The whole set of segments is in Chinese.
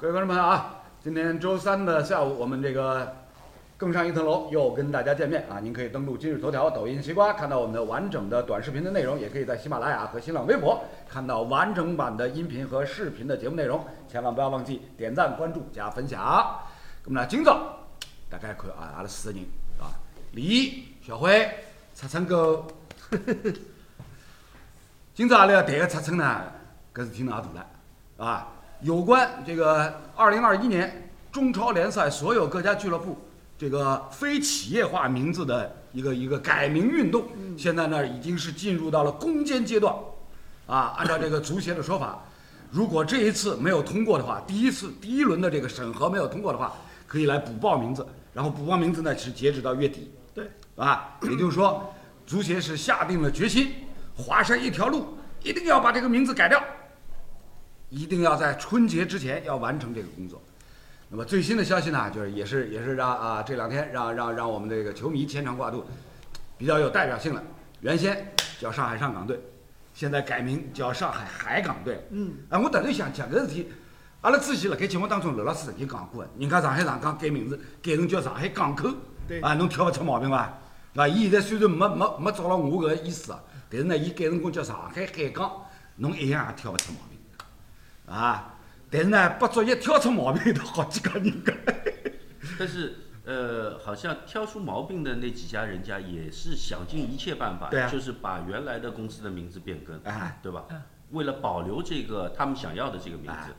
各位观众朋友啊，今天周三的下午，我们这个更上一层楼又跟大家见面啊！您可以登录今日头条、抖音、西瓜看到我们的完整的短视频的内容，也可以在喜马拉雅和新浪微博看到完整版的音频和视频的节目内容。千万不要忘记点赞、关注、加分享。咁么呢，今朝大家看啊，阿拉四个人啊，李、小辉、擦成哥。今朝阿拉要谈个出称呢，搿事体闹大了啊！有关这个二零二一年中超联赛所有各家俱乐部这个非企业化名字的一个一个改名运动，现在呢已经是进入到了攻坚阶段，啊，按照这个足协的说法，如果这一次没有通过的话，第一次第一轮的这个审核没有通过的话，可以来补报名字，然后补报名字呢是截止到月底，对，啊，也就是说，足协是下定了决心，划上一条路，一定要把这个名字改掉。一定要在春节之前要完成这个工作。那么最新的消息呢，就是也是也是让啊这两天让让让我们这个球迷牵肠挂肚，比较有代表性了。原先叫上海上港队，现在改名叫上海海港队。嗯，哎，我突然想讲搿事体，阿拉之前辣盖节目当中刘老师曾经讲过的，人家上海上港改名字改成叫上海港口，对啊，侬挑勿出毛病伐？对伐？伊现在虽然没没没照了我搿个意思啊，但是呢，伊改成功叫上海海港，侬一样也挑勿出毛病。啊，但是呢，不足以挑出毛病的好几个人个。但是呃，好像挑出毛病的那几家人家也是想尽一切办法，对啊就是把原来的公司的名字变更，哎对吧？为了保留这个他们想要的这个名字哎，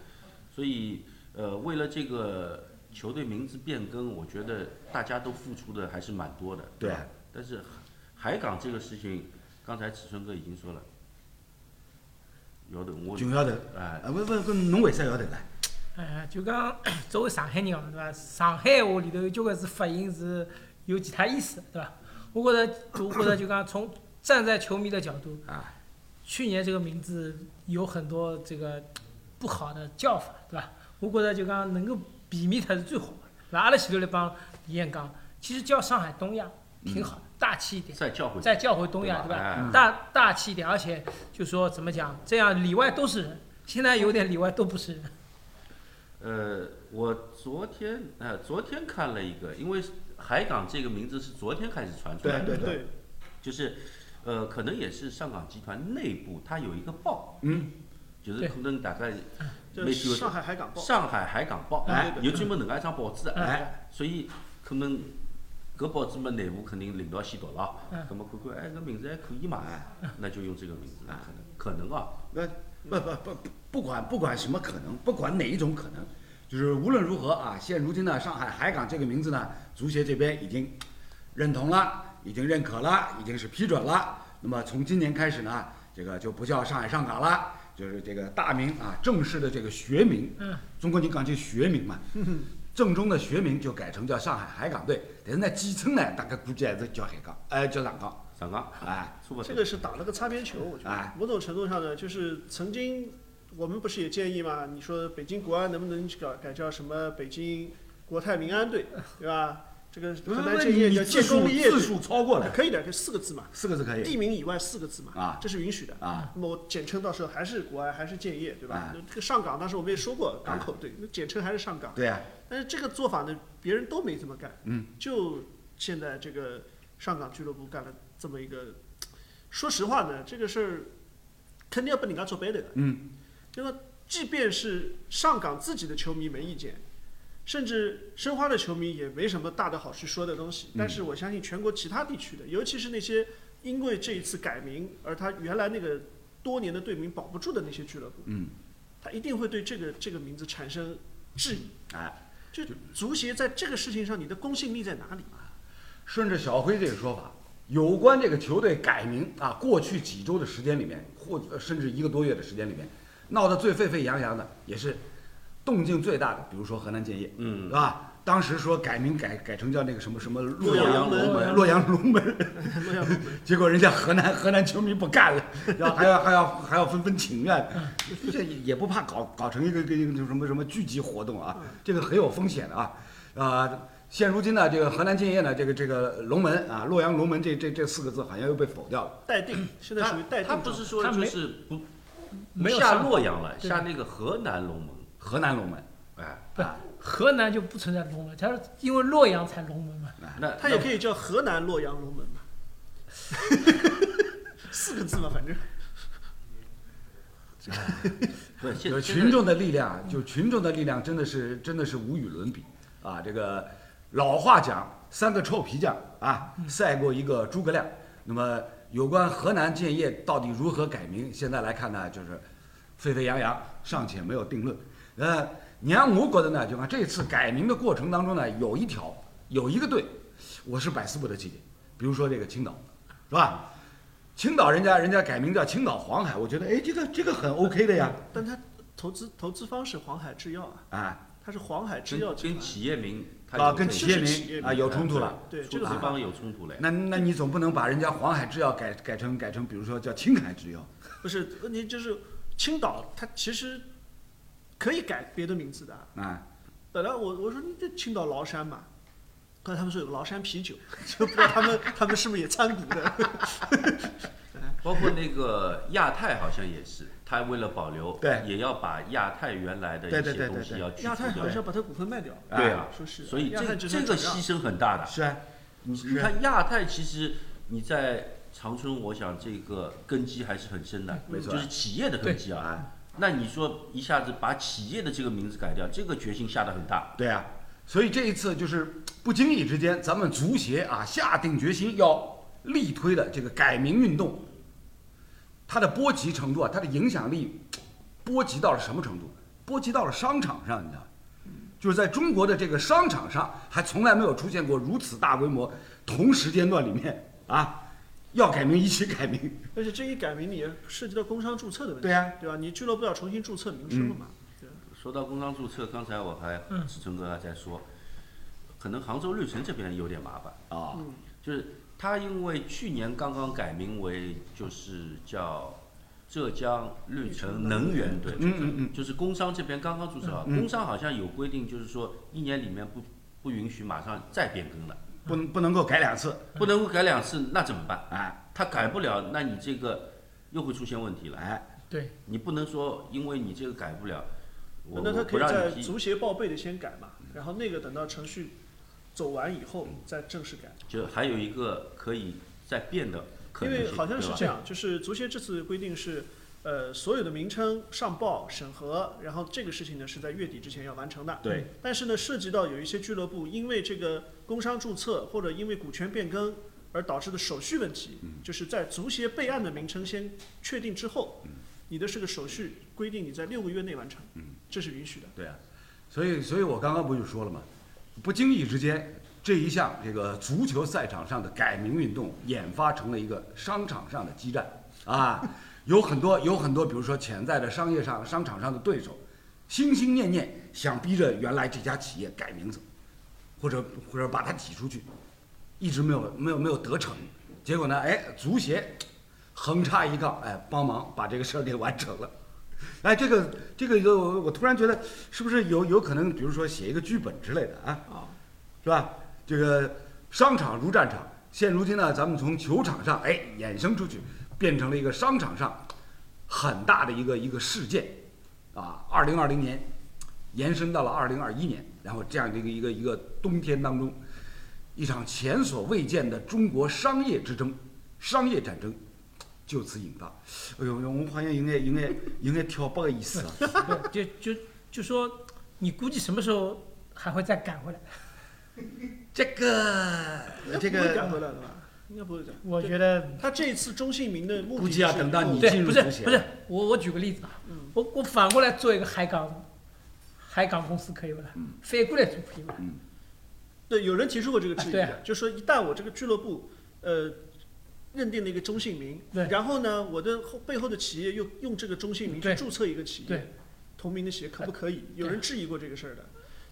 所以呃，为了这个球队名字变更，我觉得大家都付出的还是蛮多的，对吧？但是海港这个事情，刚才尺寸哥已经说了，摇头我就摇头，哎，啊，不不不，侬为啥摇头呢？哎，就讲 作为上海人哦，对伐？上海话里头有交关是发音是有其他意思，对伐？我觉着，我觉着就讲从站在球迷的角度，啊，去年这个名字有很多这个不好的叫法，对伐？我觉着就讲能够避免它是最好的。对伐阿拉前头来帮李艳刚，其实叫上海东亚挺好的，大气一点。再叫回再叫回东亚，对对吧？大大气一点，而且就说怎么讲，这样里外都是人。现在有点里外都不是人。呃，我昨天呃昨天看了一个，因为海港这个名字是昨天开始传出来的，对对，就是呃可能也是上港集团内部它有一个报，嗯，就是可能大概这媒体会上海海港报，上海海港报，哎有专门能介一张报纸的，哎，所以可能搿报纸嘛内部肯定领导先读了，嗯。葛么看看哎搿名字还可以嘛，哎。那就用这个名字，可能可能啊，那不不不不，不管不管什么可能，不管哪一种可能，就是无论如何啊，现如今呢，上海海港这个名字呢，足协这边已经认同了，已经认可了，已经是批准了。那么从今年开始呢，这个就不叫上海上港了，就是这个大名啊，正式的这个学名，嗯，中国人讲究学名嘛，正宗的学名就改成叫上海海港队，但是呢，简称呢，大概估计还是叫海港，哎，叫上港，上港，哎，这个是打了个擦边球，我觉哎得某种程度上呢，就是曾经我们不是也建议嘛？你说北京国安能不能改改叫什么北京国泰民安队，对吧？这个不河南建业叫建功立业队，数超过了，可以的，这四个字嘛，四个字可以地名以外四个字嘛，啊这是允许的。啊，那么我简称到时候还是国安，还是建业，对吧这个上港当时我们也说过，港口对，那简称还是上港。对呀、但是这个做法呢，别人都没这么干，嗯，就现在这个上港俱乐部干了这么一个，说实话呢，这个事儿肯定要被人家做背的，嗯，就说即便是上港自己的球迷没意见，甚至申花的球迷也没什么大的好去说的东西，但是我相信全国其他地区的，尤其是那些因为这一次改名而他原来那个多年的队名保不住的那些俱乐部，嗯，他一定会对这个这个名字产生质疑。哎，就足协在这个事情上，你的公信力在哪里？顺着小辉这个说法，有关这个球队改名啊，过去几周的时间里面，或者甚至一个多月的时间里面，闹得最沸沸扬扬的，也是动静最大的，比如说河南建业，嗯。是吧？当时说改名改改成叫那个什么什么洛阳阳龙门。洛阳龙门，洛阳龙门。结果人家河南河南球迷不干了，然后还要还要还要纷纷请愿，这也也不怕搞搞成一个一个一个什么什么聚集活动啊，这个很有风险的啊，啊、现如今呢，这个河南建业呢，这个这个龙门啊，洛阳龙门这这这四个字好像又被否掉了。待定，现在属于待定他。不是说就是不没有下洛阳了，下那个河南龙门，河南龙门，哎，不，河南就不存在龙门，它是因为洛阳才龙门嘛。那它也可以叫河南洛阳龙门嘛，四个字嘛，反正 不是现就是群众的力量，就群众的力量真的是真的是无与伦比啊！这个老话讲，三个臭皮匠啊，赛过一个诸葛亮。那么有关河南建业到底如何改名，现在来看呢，就是沸沸扬扬，尚且没有定论。呃，你让我觉得呢，就看这次改名的过程当中呢，有一条有一个队，我是百思不得其解。比如说这个青岛，是吧？青岛人家人家改名叫青岛黄海，我觉得哎，这个这个很 OK 的呀，但他投资投资方是黄海制药啊，啊。它是黄海制药跟。企业名啊，跟企业名名啊有冲突了。对，出这个方有冲突了。那那你总不能把人家黄海制药改改成改成，比如说叫青海制药不是问题，就是青岛它其实可以改别的名字的。啊？本来我我说你这青岛崂山嘛，刚才他们说有个崂山啤酒，就不知道他们 他们是不是也参股的？包括那个亚太好像也是，他为了保留，对也要把亚太原来的一些东西要去亚太除掉好像要把它股份卖掉，对啊说是。所以这集团转让这个牺牲很大的。是啊，你你看亚太其实你在长春，我想这个根基还是很深的，没错就是企业的根基啊。那你说一下子把企业的这个名字改掉，这个决心下得很大。对啊。所以这一次就是不经意之间，咱们足协啊下定决心要力推的这个改名运动，它的波及程度啊，它的影响力波及到了什么程度？波及到了商场上，你知道吗？就是在中国的这个商场上，还从来没有出现过如此大规模同时间段里面啊，要改名一起改名。而且这一改名，你也涉及到工商注册的问题，对呀对吧？你俱乐部要重新注册名称了嘛？对说到工商注册，刚才我还嗯志成哥还在说，可能杭州绿城这边有点麻烦。啊，嗯就是他因为去年刚刚改名为就是叫浙江绿城能源队，嗯嗯嗯，就是工商这边刚刚注册好，嗯工商好像有规定，就是说一年里面不不允许马上再变更了，不能不能够改两次，不能够改两次，那怎么办？哎他改不了，那你这个又会出现问题了。哎，对，你不能说因为你这个改不了，我那他可以在。足协报备的先改嘛，然后那个等到程序走完以后再正式改。就还有一个可以再变的可能，因为好像是这样，就是足协这次规定是，呃，所有的名称上报审核，然后这个事情呢是在月底之前要完成的。对，但是呢，涉及到有一些俱乐部因为这个工商注册或者因为股权变更而导致的手续问题，就是在足协备案的名称先确定之后，你的这个手续规定你在六个月内完成，这是允许的。对啊，所以所以我刚刚不就说了吗？不经意之间，这一项这个足球赛场上的改名运动，演发成了一个商场上的激战啊！有很多有很多，比如说潜在的商业上商场上的对手，心心念念想逼着原来这家企业改名字，或者或者把它挤出去，一直没有没有没有得逞。结果呢，哎，足协横插一杠，哎，帮忙把这个事儿给完成了。哎，这个这个有我我突然觉得，是不是有有可能，比如说写一个剧本之类的啊，啊，是吧？这个商场如战场，现如今呢，咱们从球场上哎衍生出去，变成了一个商场上很大的一个一个事件，啊，二零二零年延伸到了二零二一年，然后这样的一个一个一个冬天当中，一场前所未见的中国商业之争、商业战争就此引发。哎呦，我好像应该应该应该挑拨个意思啊。就就就说你估计什么时候还会再赶回来？这个 这个回来的吧？应该不会改。我觉得他这一次中信名的目的估计要是等到你对，不是进入足协不是，我我举个例子啊，我我反过来做一个海港，海港公司可以不啦？反过来做可以不啦？对，有人提出过这个质疑对啊。就说一旦我这个俱乐部，呃，认定了一个中性名，对。然后呢，我的后背后的企业又用这个中性名去注册一个企业对，同名的企业可不可以？有人质疑过这个事儿的，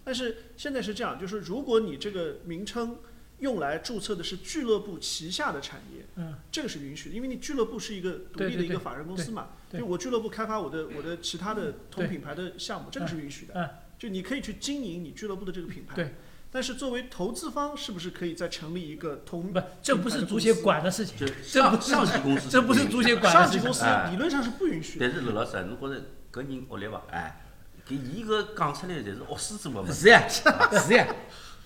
但是现在是这样，就是如果你这个名称用来注册的是俱乐部旗下的产业，嗯，这个是允许的，因为你俱乐部是一个独立的一个法人公司嘛，就我俱乐部开发我的我的其他的同品牌的项目，这个是允许的，嗯。就你可以去经营你俱乐部的这个品牌，对。但是作为投资方，是不是可以再成立一个同不，这不是足协管的事情，就这不上上级公司这不是足协管的事情。上级公。司哎。理论上是不允许的？但是刘老师，侬觉着搿人恶劣伐？哎，搿伊个讲出来侪是恶水做的嘛。是呀，是呀，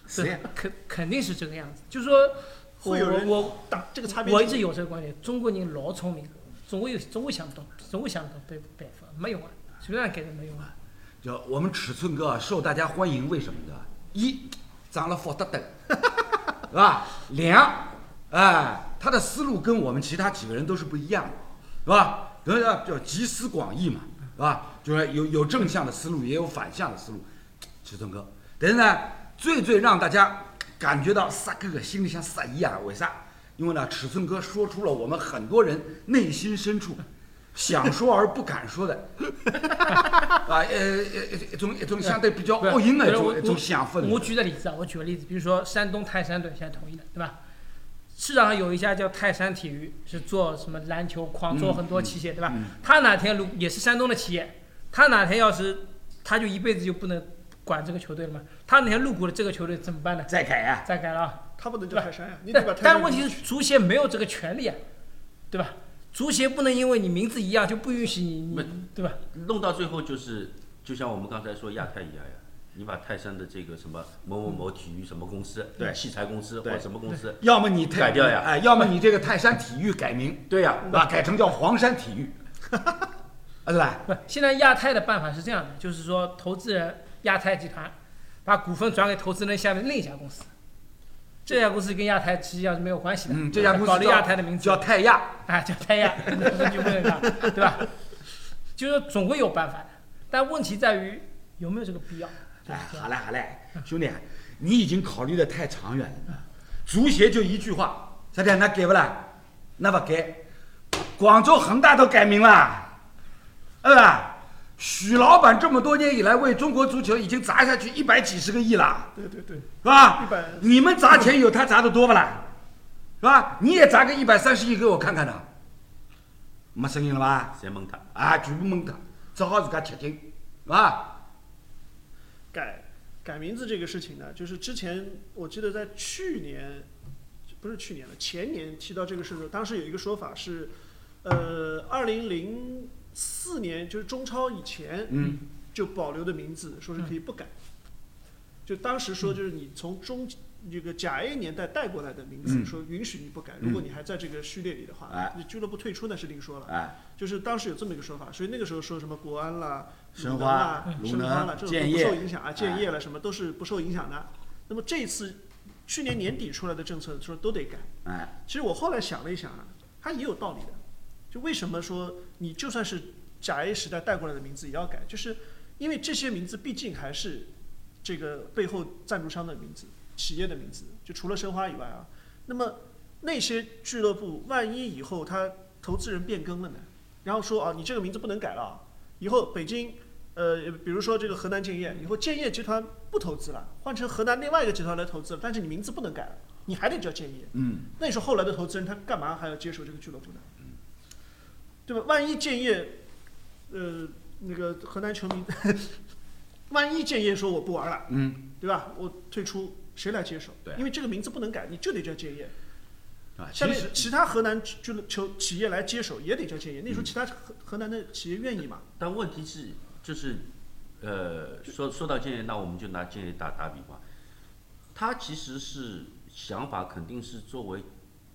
是呀，肯肯定是这个样子。就是说，我会有人我我打这个差别。我一直有这个观点，中国人老聪明，总会有总会想不懂，总会想不懂办办法，没用啊，随便给人没用啊。就我们尺寸哥啊受大家欢迎，为什么呢？一长了福德灯，是吧？两，哎，他的思路跟我们其他几个人都是不一样的，是吧？人家叫集思广益嘛，是吧？就是有有正向的思路，也有反向的思路。尺寸哥，但是呢，最最让大家感觉到萨哥哥心里像塞一样，为啥？因为呢，尺寸哥说出了我们很多人内心深处 想说而不敢说的，啊，呃呃，一种一种相对比较不是恶淫的一种一种想法。我举个例子啊，我举个例子，比如说山东泰山队现在统一了，对吧？市场上有一家叫泰山体育，是做什么篮球框，做很多器械，对吧？他哪天如也是山东的企业，他哪天要是他就一辈子就不能管这个球队了吗？他哪天入股了这个球队怎么办呢？再改呀、再改了啊。他不能叫泰山呀，你得但把泰山但问题是，足协没有这个权利啊，对吧？足协不能因为你名字一样就不允许你，不你对吧？弄到最后就是，就像我们刚才说亚太一样呀，你把泰山的这个什么某某某体育什么公司，对器材公司或者什么公司，要么你改掉呀哎，要么你这个泰山体育改名，对呀、啊，改成叫黄山体育，啊，对吧？不，现在亚太的办法是这样的，就是说投资人亚太集团把股份转给投资人下面另一家公司，这家公司跟亚太实际上是没有关系的。嗯，这家公搞了司叫亚太的名字叫泰亚，啊，叫泰亚，那就不能干，对吧？就是总会有办法的，但问题在于有没有这个必要。哎，好嘞好嘞，兄弟，你已经考虑的太长远了。足协就一句话，啥的，那改不啦？那不改，广州恒大都改名了，是吧？许老板这么多年以来为中国足球已经砸下去一百几十个亿了，对对对，是吧100？你们砸钱有他砸的多不啦？是吧？你也砸个一百三十亿给我看看呢，没声音了吧？侪蒙他。啊，全部蒙他，只好自家吃紧，是吧？改改名字这个事情呢，就是之前我记得在去年，不是去年了，前年提到这个事的时候，当时有一个说法是，呃，二零零四年就是中超以前嗯就保留的名字，说是可以不改。就当时说，就是你从中这个甲 A 年代带过来的名字，嗯说允许你不改。嗯如果你还在这个序列里的话，哎你俱乐部退出那是另说了。哎，就是当时有这么一个说法，所以那个时候说什么国安啦、申花啦申花啦，能这种都不受影响啊，哎建业了什么都是不受影响的。那么这次去年年底出来的政策说都得改，哎，其实我后来想了一想啊，它也有道理的。就为什么说你就算是甲 A 时代带过来的名字也要改，就是因为这些名字毕竟还是这个背后赞助商的名字、企业的名字，就除了申花以外啊，那么那些俱乐部万一以后他投资人变更了呢，然后说啊你这个名字不能改了啊，以后北京。呃，比如说这个河南建业，以后建业集团不投资了，换成河南另外一个集团来投资了，但是你名字不能改了，你还得叫建业。嗯，那你说后来的投资人他干嘛还要接手这个俱乐部呢？对吧？万一建业，呃，那个河南球迷，万一建业说我不玩了，嗯，对吧？我退出，谁来接手？对因为这个名字不能改，你就得叫建业。啊，下面其他河南俱乐球企业来接手也得叫建业。那你说嗯其他河河南的企业愿意吗？但问题是，就是，呃，说说到建业，那我们就拿建业打打比方，他其实是想法肯定是作为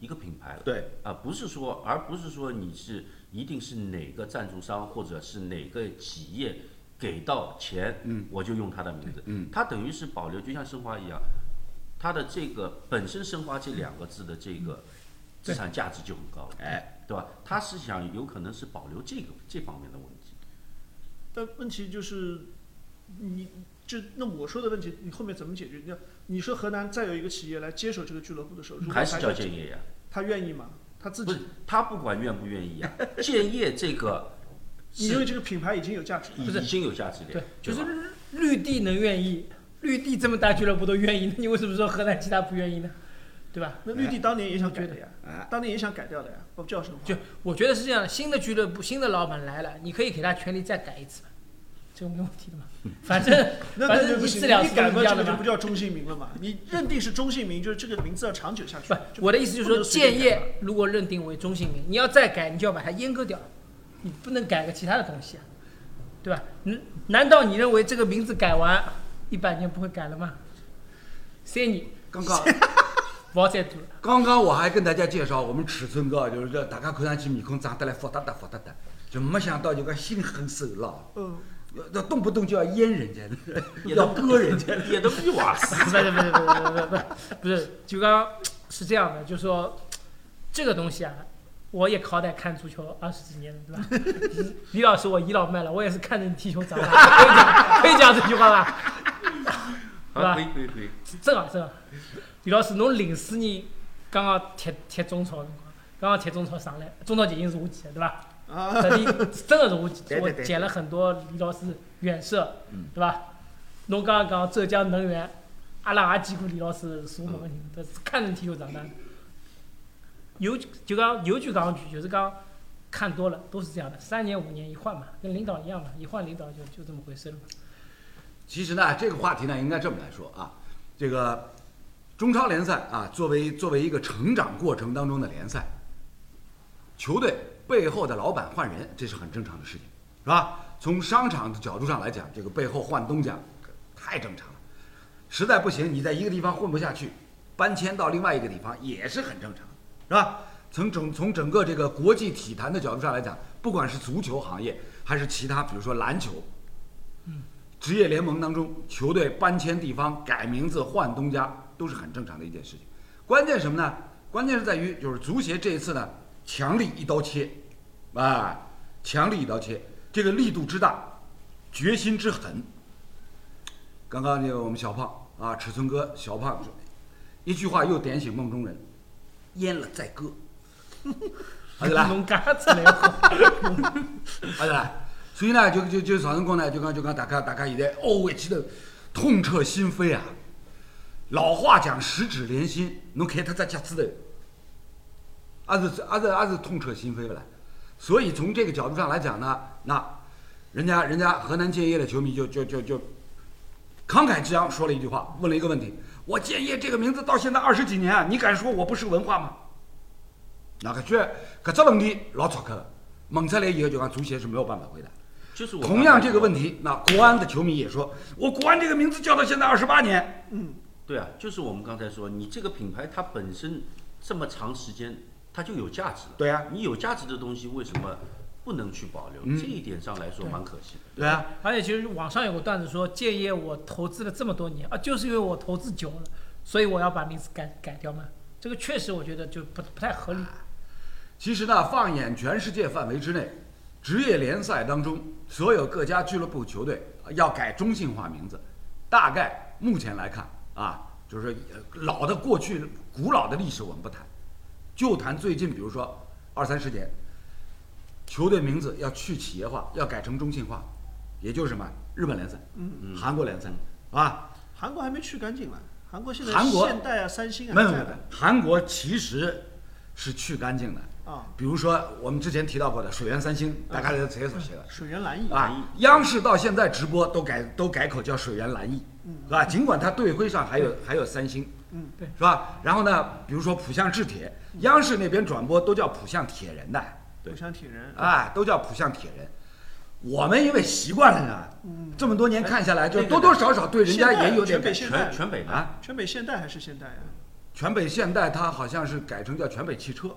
一个品牌了，对，啊，不是说，而不是说你是一定是哪个赞助商或者是哪个企业给到钱，嗯，我就用他的名字，嗯，他等于是保留，就像申花一样，他的这个本身申花这两个字的这个资产价值就很高了，哎，对吧？他是想有可能是保留这个这方面的问题。但问题就是，你就那我说的问题，你后面怎么解决？你你说河南再有一个企业来接手这个俱乐部的时候，如果还是叫叫建业呀？他愿意吗？他自不是己，他不管愿不愿意啊，建业这个你认为这个品牌已经有价值已经有价值了对，，就是绿地能愿意，绿地这么大俱乐部都愿意，那 你为什么说河南其他不愿意呢？对吧？那绿地当年也想改的呀，哎，当年也想改掉的呀，不叫什么？就我觉得是这样的，新的俱乐部、新的老板来了，你可以给他权利再改一次嘛，这个没问题的嘛。反正 那反正那就不行，一次两次改嘛，都是一样的嘛这个就不。叫中性名了嘛？你认定是中性名，就是这个名字要长久下去。不，我的意思就是说，建业如果认定为中性名，你要再改，你就要把它阉割掉，你不能改个其他的东西啊。对吧？难难道你认为这个名字改完一百年不会改了吗？三年刚刚不好 再做了。刚刚我还跟大家介绍我们尺寸高，就是这大家看上去面孔长得来福哒哒福哒哒，就没想到就个心狠手辣，嗯，要要动不动就要阉人家，要割人家。也都比瓦斯。不是不是不是不是不是不是，就刚刚是这样的，就是说这个东西啊，我也好歹看足球二十几年了，对吧？李老师我倚老卖老，我也是看着你踢球长大，可以讲可以讲这句话吧？是吧啊，可以可以可以。正好正好，李老师侬零四年刚刚踢踢中超辰光，刚刚踢中超上来，中超已经是我记的，对吧？啊，这里真的是我我捡了很多李老师远射，对吧？侬刚刚讲浙江能源，阿拉也见过李老师数门个人，都是看着踢球长大的。有就讲有句讲句，就是讲看多了都是这样的，三年五年一换嘛，跟领导一样嘛，一换领导就就这么回事了嘛。其实呢，这个话题呢，应该这么来说啊，这个中超联赛啊，作为作为一个成长过程当中的联赛，球队背后的老板换人，这是很正常的事情，是吧？从商场的角度上来讲，这个背后换东家太正常了。实在不行，你在一个地方混不下去，搬迁到另外一个地方也是很正常，是吧？从整从整个这个国际体坛的角度上来讲，不管是足球行业还是其他，比如说篮球，职业联盟当中，球队搬迁地方、改名字、换东家都是很正常的一件事情。关键什么呢？关键是在于就是足协这一次呢，强力一刀切，啊，强力一刀切，这个力度之大，决心之狠。刚刚那个我们小胖啊，尺寸哥小胖说，一句话又点醒梦中人，阉了再割。啦。侬讲出来好，好的啦，所以呢，就就就啥辰光呢？就讲就讲大家大家现在哦回去头痛彻心扉啊！老话讲十指连心，侬看他这脚趾头，也是也是也是痛彻心扉了。所以从这个角度上来讲呢，那人家人家河南建业的球迷就就就就慷慨激昂说了一句话，问了一个问题：我建业这个名字到现在二十几年啊，你敢说我不是文化吗？那个去搿只问题老吵客，问出来以后就讲足协是没有办法回答。就是我同样这个问题，那国安的球迷也说，我国安这个名字叫到现在二十八年，嗯对啊，就是我们刚才说，你这个品牌它本身这么长时间，它就有价值了。对啊你有价值的东西为什么不能去保留？嗯这一点上来说蛮可惜的。对啊，而且其实网上有个段子说，建业我投资了这么多年啊，就是因为我投资久了，所以我要把名字改改掉嘛。这个确实我觉得就不不太合理。其实呢，放眼全世界范围之内，职业联赛当中所有各家俱乐部球队呃要改中性化名字，大概目前来看啊，就是呃老的过去古老的历史我们不谈，就谈最近，比如说二三十年，球队名字要去企业化，要改成中性化，也就是什么日本联赛、嗯，韩国联赛啊，韩国还没去干净呢，韩国现在韩国现代啊、三星啊没有没有韩国其实是去干净的。啊，比如说我们之前提到过的水源三星，大家都谁熟悉了水源蓝翼啊？央视到现在直播都改都改口叫水源蓝翼，是吧？尽管它队徽上还有还有三星，嗯，对是吧？然后呢，比如说浦项制铁，央视那边转播都叫浦项铁人的，对，像铁人，啊，都叫浦项铁人。我们因为习惯了呢，嗯，这么多年看下来，就多多少少对人家也有点全北感现代全全北啊。全北现代还是现代啊？全北现代它好像是改成叫全北汽车，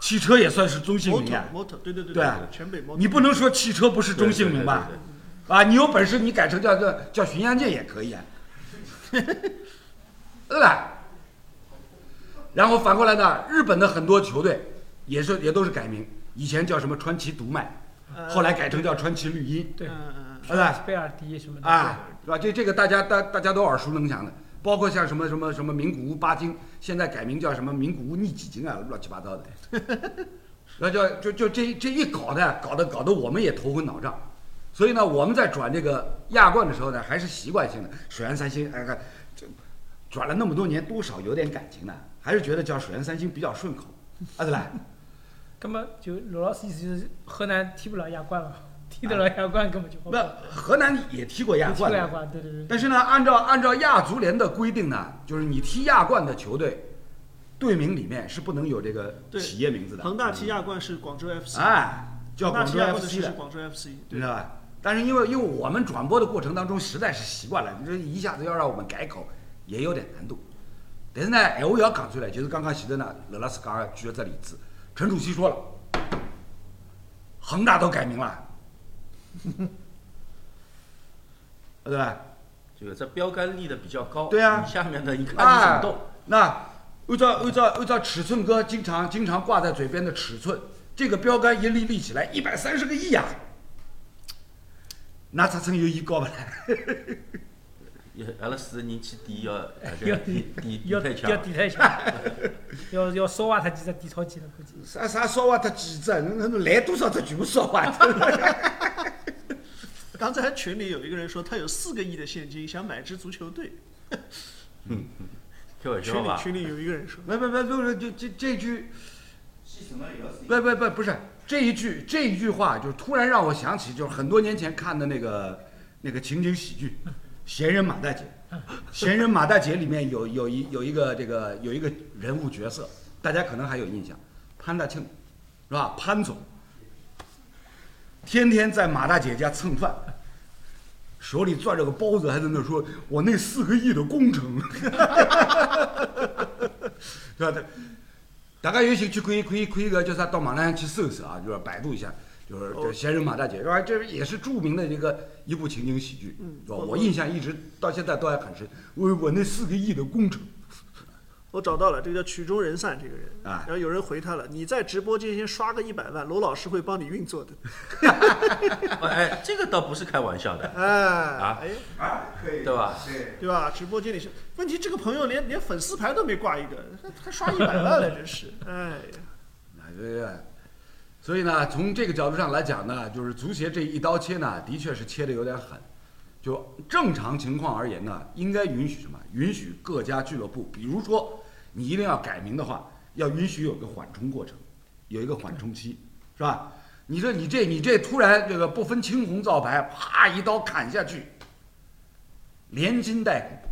汽车也算是中性名啊。motor 对对对对啊全北 motor，你不能说汽车不是中性名吧？对对对啊，你有本事你改成叫叫叫巡洋舰也可以啊，对吧？然后反过来呢，日本的很多球队也是也都是改名，以前叫什么川崎独卖，呃后来改成叫川崎绿茵，对嗯，嗯嗯对吧？贝尔迪什么的啊，是吧？这这个大家大大家都耳熟能详的，包括像什么什么什么名古屋巴金，现在改名叫什么名古屋逆几金啊，乱七八糟的。那叫就就这这一搞的，搞得搞得我们也头昏脑胀。所以呢，我们在转这个亚冠的时候呢，还是习惯性的水源三星，哎看这转了那么多年，多少有点感情呢，还是觉得叫水原三星比较顺口，啊对吧？那么就罗老师意思就是河南踢不了亚冠了，踢得了亚冠根本就好不那。河南也踢过亚冠，踢过亚冠，对对对。但是呢，按照按照亚足联的规定呢，就是你踢亚冠的球队，队名里面是不能有这个企业名字的。恒大踢亚冠是广州 FC，哎，叫广州 FC 的，是广州 FC，知道吧？但是因为因为我们转播的过程当中实在是习惯了，你这一下子要让我们改口也有点难度。但是呢，闲话要讲出来，就是刚刚前头呢，乐老师刚刚举了这例子，陈主席说了，恒大都改名了，对吧？这个这标杆立的比较高，对啊下面的一看就怎么动。那按照按照按照尺寸哥经常经常挂在嘴边的尺寸，这个标杆一立立起来，一百三十个亿呀、那尺寸有伊高不啦？也阿拉四个人去点 要呃要抵抵抵要太强 要，地台墙，要要烧坏他几只点钞机了，估计。啥啥烧坏脱几只？那那来多少只全部烧坏脱。刚才群里有一个人说他有四个亿的现金，想买支足球队。开玩笑吧？群里群里有一个人说，不不不不是，这这这句，不不不不是这一句这一句话，就突然让我想起，就是很多年前看的那个那个情景喜剧《闲人马大姐》。《闲人马大姐》里面有有一有一个这个有一个人物角色，大家可能还有印象，潘大庆，是吧？潘总，天天在马大姐家蹭饭，手里攥着个包子，还在那说：“我那四个亿的工程。”是吧？大家有兴趣可以可以可以个叫啥到网站上去搜搜啊，就是百度一下，就是这《闲人马大姐》是吧？这也是著名的一个一部情景喜剧，是吧？我我印象一直到现在都还很深。我我那四个亿的工程，我找到了，这个叫曲终人散这个人。啊然后有人回他了，你在直播间先刷个一百万，罗老师会帮你运作的。哎，这个倒不是开玩笑的，哎，啊哎，啊，可以对吧？对，对吧？直播间里是问题，这个朋友连连粉丝牌都没挂一个，他他刷一百万了，真是。哎呀，啊对对。所以呢，从这个角度上来讲呢，就是足协这一刀切呢，的确是切的有点狠。就正常情况而言呢，应该允许什么？允许各家俱乐部，比如说你一定要改名的话，要允许有个缓冲过程，有一个缓冲期，是吧？你说你这你这突然这个不分青红皂白，啪一刀砍下去，连筋带骨，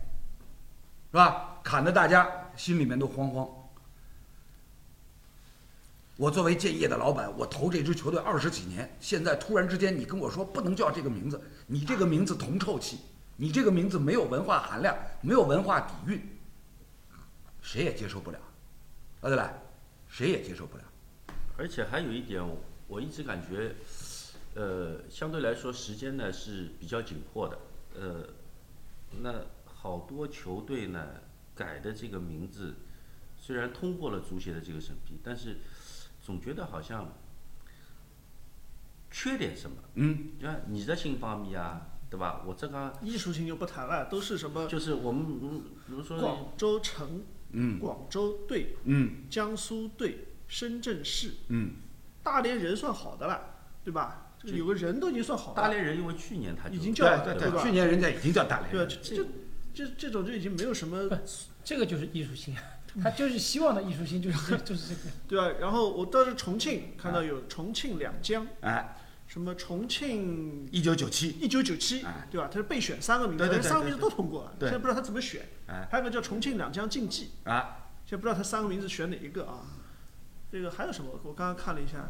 是吧？砍得大家心里面都慌慌。我作为建业的老板，我投这支球队二十几年，现在突然之间你跟我说不能叫这个名字，你这个名字铜臭气，你这个名字没有文化含量，没有文化底蕴，谁也接受不了，啊对吧？谁也接受不了。而且还有一点，我一直感觉，呃，相对来说时间呢是比较紧迫的，呃，那好多球队呢改的这个名字，虽然通过了足协的这个审批，但是总觉得好像缺点什么。嗯，就像你的性方面啊，对吧？我这个艺术性就不谈了，都是什么就是我们，嗯比如说广州城、嗯广州队、嗯江苏队、深圳市，嗯，大连人算好的了，对吧？这个有个人都已经算好的了，大连人，因为去年他就已经叫对对去年人家已经叫大连？人了，这这这这种就已经没有什么不，这个就是艺术性，他就是希望的艺术性就是这就是这个。对吧？然后我倒是重庆看到有重庆两江，哎，什么重庆一九九七，一九九七哎，对吧？他是备选三个名字，对对对但是三个名字都通过了，现在不知道他怎么选。哎还有个叫重庆两江竞技，啊，现在不知道他三个名字选哪一个啊？这个还有什么？我刚刚看了一下，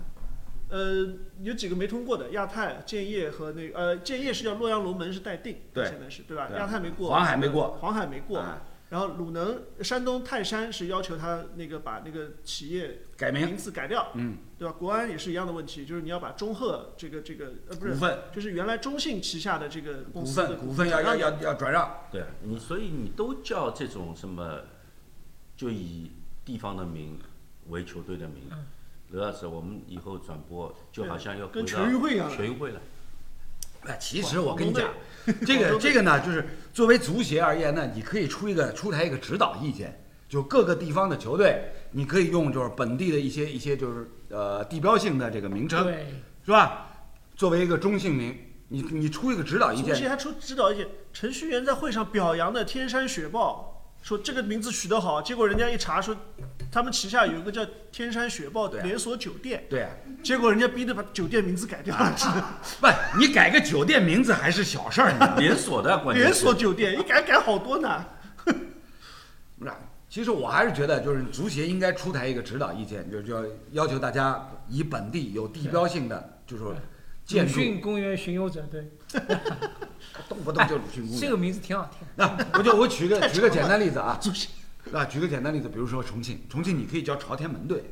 呃，有几个没通过的，亚太、建业和那个呃，建业是叫洛阳龙门是待定，对现在是对吧？对亚太没过，黄海没过，黄海没过。哎然后鲁能、山东泰山是要求他那个把那个企业改名，名字改掉，嗯，对吧？国安也是一样的问题，就是你要把中赫这个这个呃不是，股份。就是原来中信旗下的这个公股司的份股份要要要要转让，对。你，所以你都叫这种什么，就以地方的名为球队的名。刘老师，我们以后转播就好像要跟回到全运会一样的。全运会了。哎，其实我跟你讲，这个这个呢，就是作为足协而言呢，你可以出一个出台一个指导意见，就各个地方的球队，你可以用就是本地的一些一些就是呃地标性的这个名称，对，是吧？作为一个中性名，你你出一个指导意见，足协还出指导意见，程序员在会上表扬的天山雪豹，说这个名字取得好，结果人家一查说，他们旗下有一个叫天山雪豹对啊。连锁酒店，对啊，结果人家逼着把酒店名字改掉了，是 的不，你改个酒店名字还是小事儿，连锁的关键 连锁酒店，一改改好多呢。不是，其其实我还是觉得，就是足协应该出台一个指导意见，就就要求大家以本地有地标性的，就是说建鲁筑，迅公园巡游者，对，动不动就鲁迅公园。这个名字挺好听。那我就我举个举个简单例子啊，啊，举个简单例子，比如说重庆，重庆你可以叫朝天门队，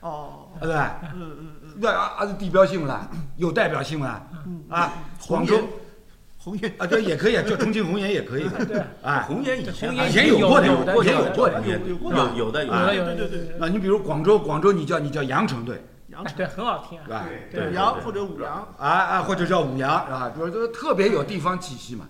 哦，对。不对？嗯嗯嗯，对啊，啊，地标性了，有代表性了，啊，广州红岩啊，对也可以，叫重庆红岩也可以的，对，啊，红岩以前以前有过的有的过的有过的有有的有啊的有的有的。对对对啊，你比如广州，广州你叫你叫羊城队，羊城哎对，很好听啊。是吧？对五羊或者五羊，啊啊，或者叫五羊，是吧？就是就是特别有地方气息嘛，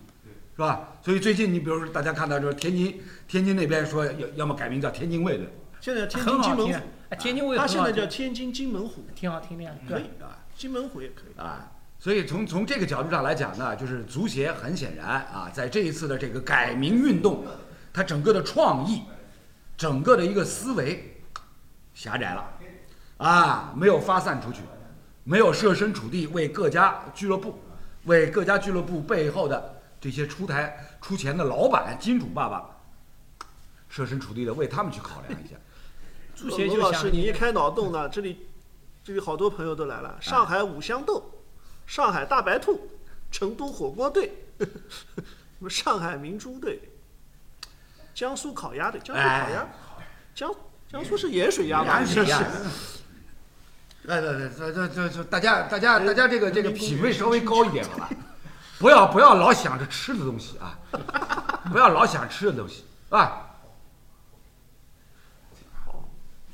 是吧？所以最近你比如说大家看到就是天津天津那边说要要么改名叫天津卫队，现在天津金门虎，，哎，天津卫它很好听，现在叫天津金门虎，挺好听的呀。可以对，啊金门虎也可以。啊。所以从从这个角度上来讲呢，就是足协很显然啊，在这一次的这个改名运动，它整个的创意，整个的一个思维狭窄了，啊，没有发散出去，没有设身处地为各家俱乐部，为各家俱乐部背后的这些出台出钱的老板金主爸爸，设身处地的为他们去考量一下。朱贤就想罗老师，你一开脑洞呢，这里这里好多朋友都来了，上海五香豆，上海大白兔，成都火锅队，什 么上海明珠队，江苏烤鸭队，江苏烤鸭哎，江江苏是盐水鸭吧？盐水鸭是 哎，对对，这这这这，大家大家大家这个这个品味稍微高一点好吧？不要不要老想着吃的东西啊，不要老想吃的东西啊。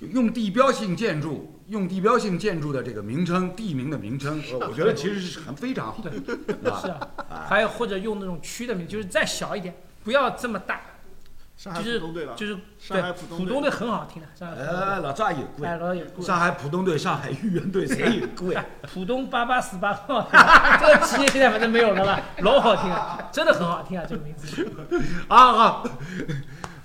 用地标性建筑，用地标性建筑的这个名称、地名的名称，我觉得其实是很非常好的，是吧？还有或者用那种区的名，就是再小一点，不要这么大，上海就是浦东队了，就是上海对浦东队浦东队很好听的，上海浦东呃，队老早也有过哎，，老有过。上海浦东队、上海豫园队谁有过呀。浦东八八四八 这个企业现在反正没有了吧，老好听啊，真的很好听啊，这个名字。啊好，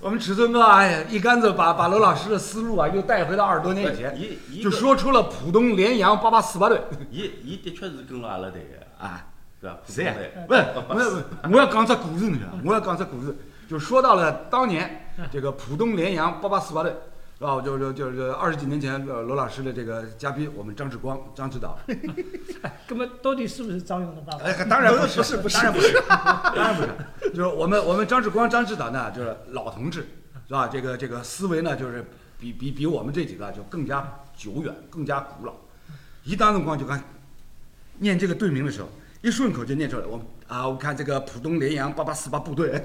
我们尺寸哥哎呀，一竿子把把罗老师的思路啊又带回到二十多年以前，就说出了浦东联阳八八四八队伊伊的确是跟了阿拉队的，啊。是吧？是呀浦东队，不是，不是，不是我要讲只故事，你知道吗？我要讲只故事，就说到了当年这个浦东联阳八八四八队，是吧？就就就就二十几年前，呃罗老师的这个嘉宾，我们张志光张指导，那么到底是不是张勇的爸爸？哎，当然不不是不是当然不是，当然不是，就是我们我们张志光张指导呢，就是老同志，是吧？这个这个思维呢，就是比比比我们这几个就更加久远，更加古老。一当辰光就看念这个队名的时候，一顺口就念出来。我们啊，我看这个浦东联阳八八四八部队，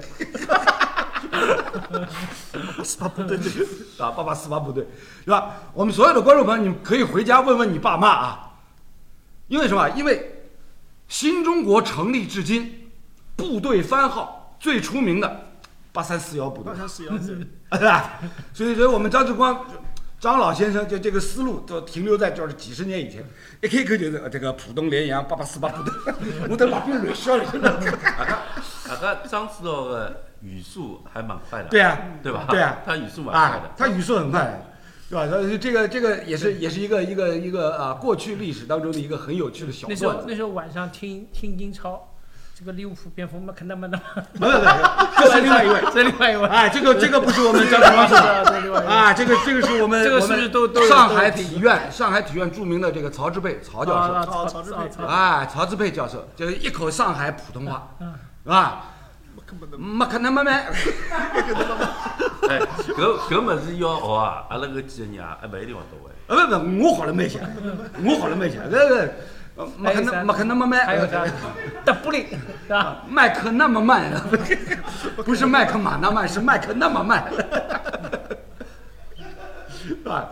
四八部队队，啊，八八四八部队，是吧？我们所有的观众朋友，你们可以回家问问你爸妈啊，因为什么？因为新中国成立至今，部队番号最出名的八三四幺部队八，三四幺队，对吧？所以，所以我们张志光张老先生就这个思路都停留在就是几十年以前，一开口就是呃这个浦东联阳八八四八浦东，我都把别人笑了。阿个张指导的语速还蛮快的，对啊，对吧？对啊他语速蛮快啊的，，他语速很快，对吧？所以这个这个也是也是一个一个一个啊，过去历史当中的一个很有趣的小那时候。那时候晚上听听英超，这个利物浦蝙蝠没，可那么那么，没有没有，这是另外一位。这另外一位，哎，这个这个不是我们张志光说的。这另外一位。啊，这个这个是我们这个是不是都都上海体院上海体院著名的这个曹志佩曹教授。啊曹曹志佩曹哎，曹志佩教授就是一口上海普通话，嗯啊，没可能没没，哎，搿搿物事要学啊，阿拉搿几个人啊，还勿一定学到位。呃不不，我学了蛮些，我学了蛮些，搿个呃没可能没可能没没，还有啥？德布林，是吧？麦克那么慢，不是麦克马那慢，是麦克那么慢，啊，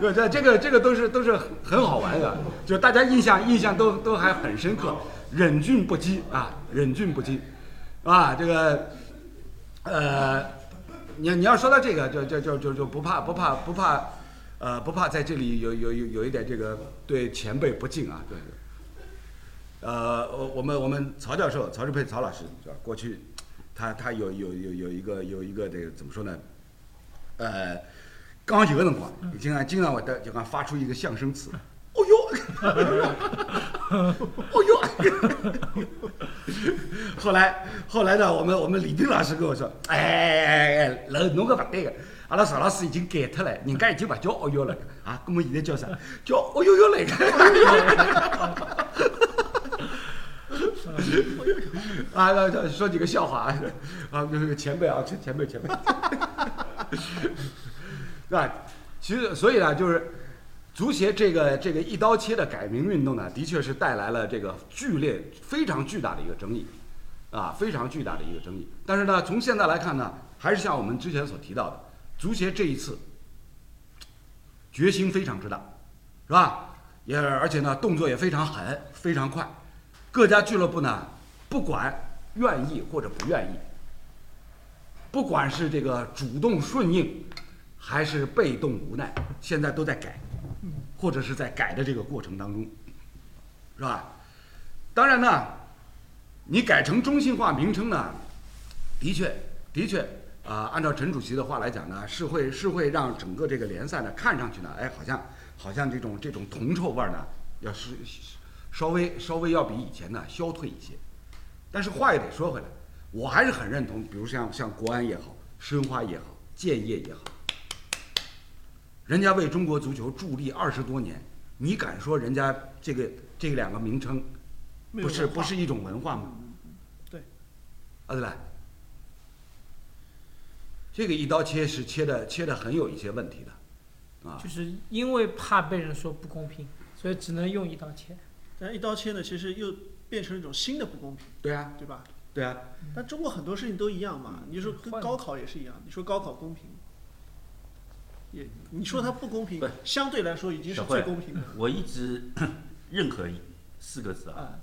对，这这个这个都是都是很很好玩的，就大家印象印象都都还很深刻，忍俊不羁啊，忍俊不羁，啊，这个呃，你你要说到这个，就就就就就不怕不怕不怕，呃，不怕在这里有有有有一点这个对前辈不敬啊，对。呃，我我们我们曹教授曹志佩曹老师是吧？过去他他有有有有一个有一个这个怎么说呢？呃，刚有个辰光，经常经常会得就讲发出一个相声词，哦哟，哦哟，后来后来呢，我们我们李斌老师跟我说，哎哎哎哎，那侬个不对个，阿拉邵老师已经改脱了，人家已经不叫哦哟了啊，那么现在叫啥？叫哦哟哟来个。啊，那那说几个笑话啊，啊，那个前辈啊，前前辈前辈，是吧？其实，所以呢，就是足协这个这个一刀切的改名运动呢，的确是带来了这个剧烈、非常巨大的一个争议，啊，非常巨大的一个争议。但是呢，从现在来看呢，还是像我们之前所提到的，足协这一次决心非常之大，是吧？也而且呢，动作也非常狠，非常快。各家俱乐部呢，不管愿意或者不愿意，不管是这个主动顺应，还是被动无奈，现在都在改，或者是在改的这个过程当中，是吧？当然呢，你改成中性化名称呢，的确，的确啊、按照陈主席的话来讲呢，是会是会让整个这个联赛呢看上去呢，哎，好像好像这种这种铜臭味儿呢，要是稍微稍微要比以前呢消退一些。但是话也得说回来，我还是很认同，比如像像国安也好，申花也好，建业也好，人家为中国足球助力二十多年，你敢说人家这个这两个名称不是不是一种文化吗？对，啊对吧？这个一刀切是切的切的很有一些问题的，啊，就是因为怕被人说不公平，所以只能用一刀切。但一刀切呢，其实又变成一种新的不公平，对啊，对吧？对啊，但中国很多事情都一样嘛，你说跟高考也是一样，你说高考公平，也你说它不公平不，相对来说已经是最公平的。我一直 认可四个字啊，啊，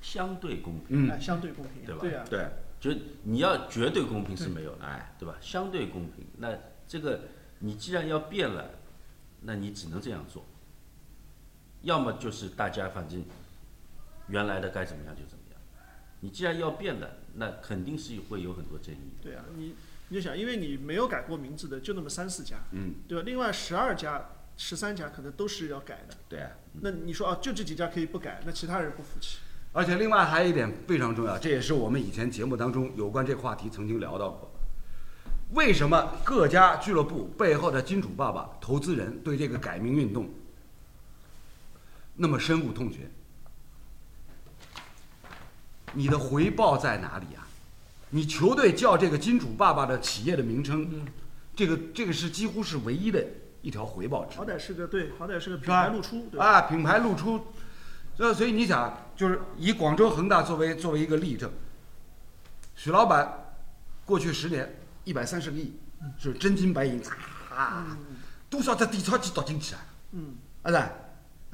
相对公平。嗯哎，，相对公平，对吧对啊，对，就你要绝对公平是没有的，哎，对吧？相对公平，那这个你既然要变了，那你只能这样做。要么就是大家反正原来的该怎么样就怎么样。你既然要变的，那肯定是会有很多争议。对啊，你你就想，因为你没有改过名字的就那么三四家，嗯，对吧？另外十二家、十三家可能都是要改的。对啊。那你说啊，就这几家可以不改，那其他人不服气。而且另外还有一点非常重要，这也是我们以前节目当中有关这个话题曾经聊到过。为什么各家俱乐部背后的金主爸爸、投资人对这个改名运动那么深恶痛绝？你的回报在哪里啊？你球队叫这个金主爸爸的企业的名称，这个这个是几乎是唯一的一条回报之好。歹是个对，好歹是个品牌露出，对吧？啊，品牌露出，所以所以你想，就是以广州恒大作为作为一个例证，许老板过去十年一百三十个亿是真金白银，啊，多少只底钞机倒进去啊？嗯，啊是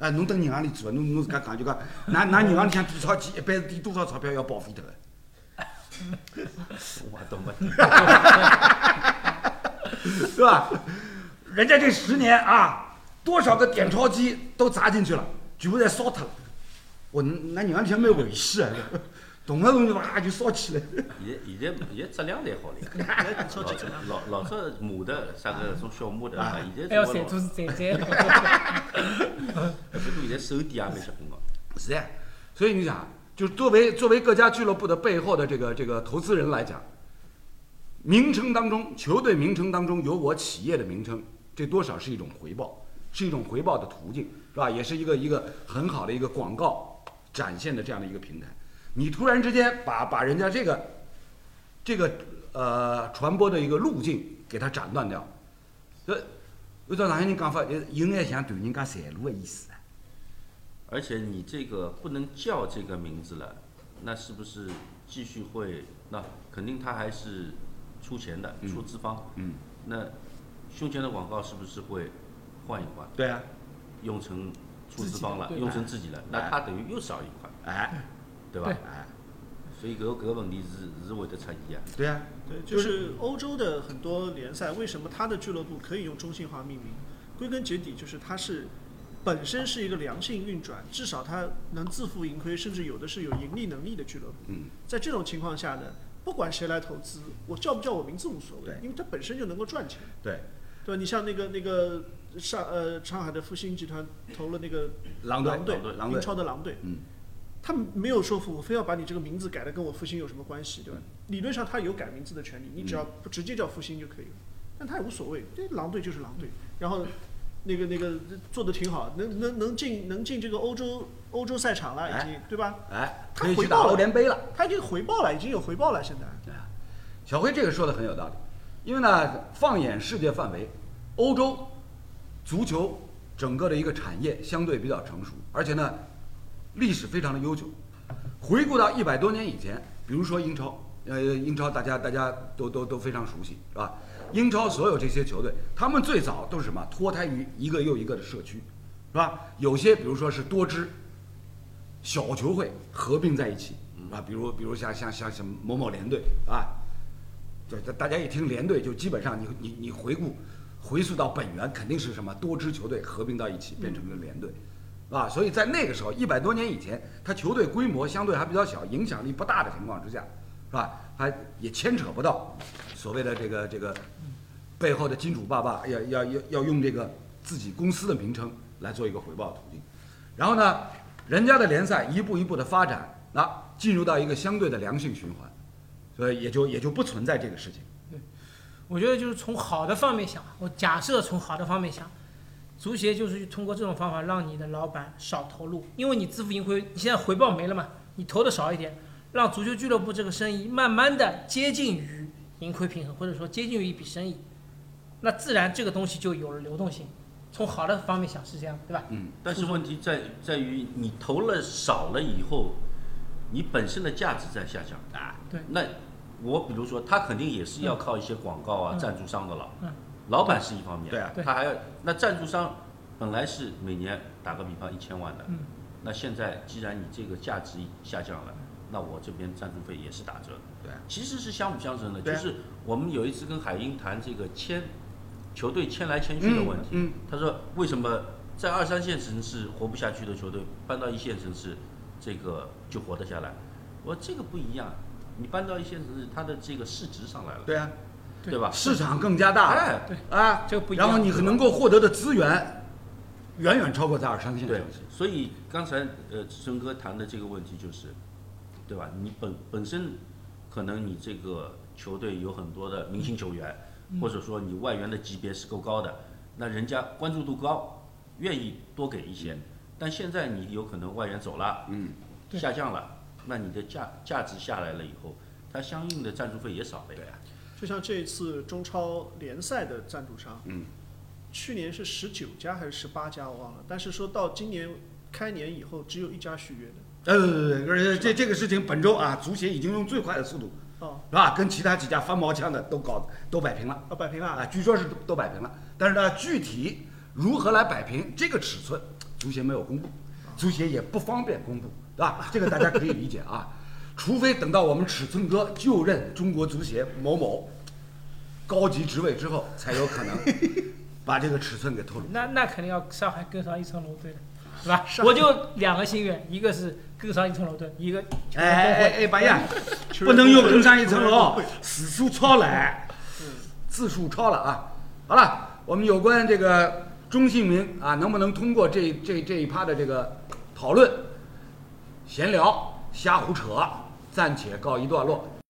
吧？啊，侬等银行里做，侬侬自家讲就讲，㑚㑚银行里向点钞机一般是点多少钞票要保费的个？我懂不？是吧？人家这十年啊，多少个点钞机都砸进去了，全部侪烧脱了。我那银行里向蛮危险啊，动不动就哇就烧起来。现在现在现在质量侪好了。来超级质量。老老早马的啥个种小马的，啊，现在 还要中国晒老都是晒晒。不过现在手底也蛮结棍个。是啊，所以你想，就是作为作为各家俱乐部的背后的这个这个投资人来讲，名称当中，球队名称当中有我企业的名称，这多少是一种回报，是一种回报的途径，是吧？也是一个一个很好的一个广告展现的这样的一个平台。你突然之间把把人家这个这个呃传播的一个路径给它斩断掉，这按照上海人讲法，就是有眼像断人家财路的意思啊。而且你这个不能叫这个名字了，那是不是继续会？那肯定他还是出钱的，出资方。嗯，那胸前的广告是不是会换一换，对啊，用成出资方了，用成自己了？那他等于又少一块，哎对吧？对哎，所以搿个搿个问题是是会得出现啊。对啊，对，就是欧洲的很多联赛，为什么它的俱乐部可以用中性化命名？归根结底就是它是本身是一个良性运转，至少它能自负盈亏，甚至有的是有盈利能力的俱乐部。嗯，在这种情况下呢，不管谁来投资，我叫不叫我名字无所谓，因为它本身就能够赚钱，对，对吧？你像那个那个上呃上海的复兴集团投了那个狼队，狼队狼，队英，超的狼队，嗯，他没有说服我非要把你这个名字改的跟我复兴有什么关系，对吧？理论上他有改名字的权利，你只要不直接叫复兴就可以了，但他也无所谓，这狼队就是狼队，然后那个那个做的挺好，能能能进能进这个欧洲欧洲赛场了，已经对吧？哎，他回报了欧联杯了。他已经回报了，已经有回报了，现在。小辉这个说的很有道理，因为呢，放眼世界范围，欧洲足球整个的一个产业相对比较成熟，而且呢，历史非常的悠久。回顾到一百多年以前，比如说英超，呃，英超大家大家都都都非常熟悉，是吧？英超所有这些球队，他们最早都是什么？脱胎于一个又一个的社区，是吧？有些比如说是多支小球会合并在一起，啊，比如比如像像像像某某联队啊，对，大大家一听联队，就基本上你你你回顾回溯到本源，肯定是什么多支球队合并到一起变成一个联队，啊，所以在那个时候一百多年以前，他球队规模相对还比较小，影响力不大的情况之下，是吧？还也牵扯不到所谓的这个这个背后的金主爸爸要要要要用这个自己公司的名称来做一个回报途径，然后呢，人家的联赛一步一步的发展，那进入到一个相对的良性循环，所以也就也就不存在这个事情。我觉得就是从好的方面想，我假设从好的方面想，足协就是通过这种方法让你的老板少投入，因为你自负盈亏，你现在回报没了嘛，你投的少一点，让足球俱乐部这个生意慢慢的接近于盈亏平衡，或者说接近于一笔生意，那自然这个东西就有了流动性。从好的方面想是这样，对吧？嗯，但是问题在在于你投了少了以后，你本身的价值在下降啊。对那我比如说，他肯定也是要靠一些广告啊、嗯赞助商的了。嗯老板是一方面，对啊他还要那赞助商本来是每年打个比方一千万的，嗯那现在既然你这个价值下降了，那我这边赞助费也是打折。对啊其实是相辅相成的。啊就是我们有一次跟海鹰谈这个签球队签来签去的问题，嗯他说为什么在二三线城市活不下去的球队搬到一线城市，这个就活得下来？我说这个不一样，你搬到一线城市，它的这个市值上来了，对啊，对吧？市场更加大了哎，对啊，这个不一样然后你能够获得的资源远远超过在二三线城对市。，所以刚才呃志成哥谈的这个问题就是，对吧？你本本身可能你这个球队有很多的明星球员，或者说你外援的级别是够高的，那人家关注度高，愿意多给一些。但现在你有可能外援走了，嗯，下降了，那你的价价值下来了以后，它相应的赞助费也少了呀。就像这一次中超联赛的赞助商，嗯，去年是十九家还是十八家我忘了，但是说到今年开年以后，只有一家续约的。呃，对对对，而且这这个事情本周啊，足协已经用最快的速度，哦，是吧？跟其他几家翻毛腔的都搞都摆平了。啊，摆平了。啊，据说是都都摆平了，但是呢，具体如何来摆平这个尺寸，足协没有公布，足协也不方便公布，对吧？这个大家可以理解啊，除非等到我们尺寸哥就任中国足协某某高级职位之后，才有可能 把这个尺寸给透露。那那肯定要上海更 上一层楼，对的，是吧？我就两个心愿，一个是更上一层楼对，一个哎哎哎哎，白燕，不能又更上一层楼字数超了，字数超了啊！好了，我们有关这个中性名啊，能不能通过这这这一趴的这个讨论、闲聊、瞎胡扯，暂且告一段落。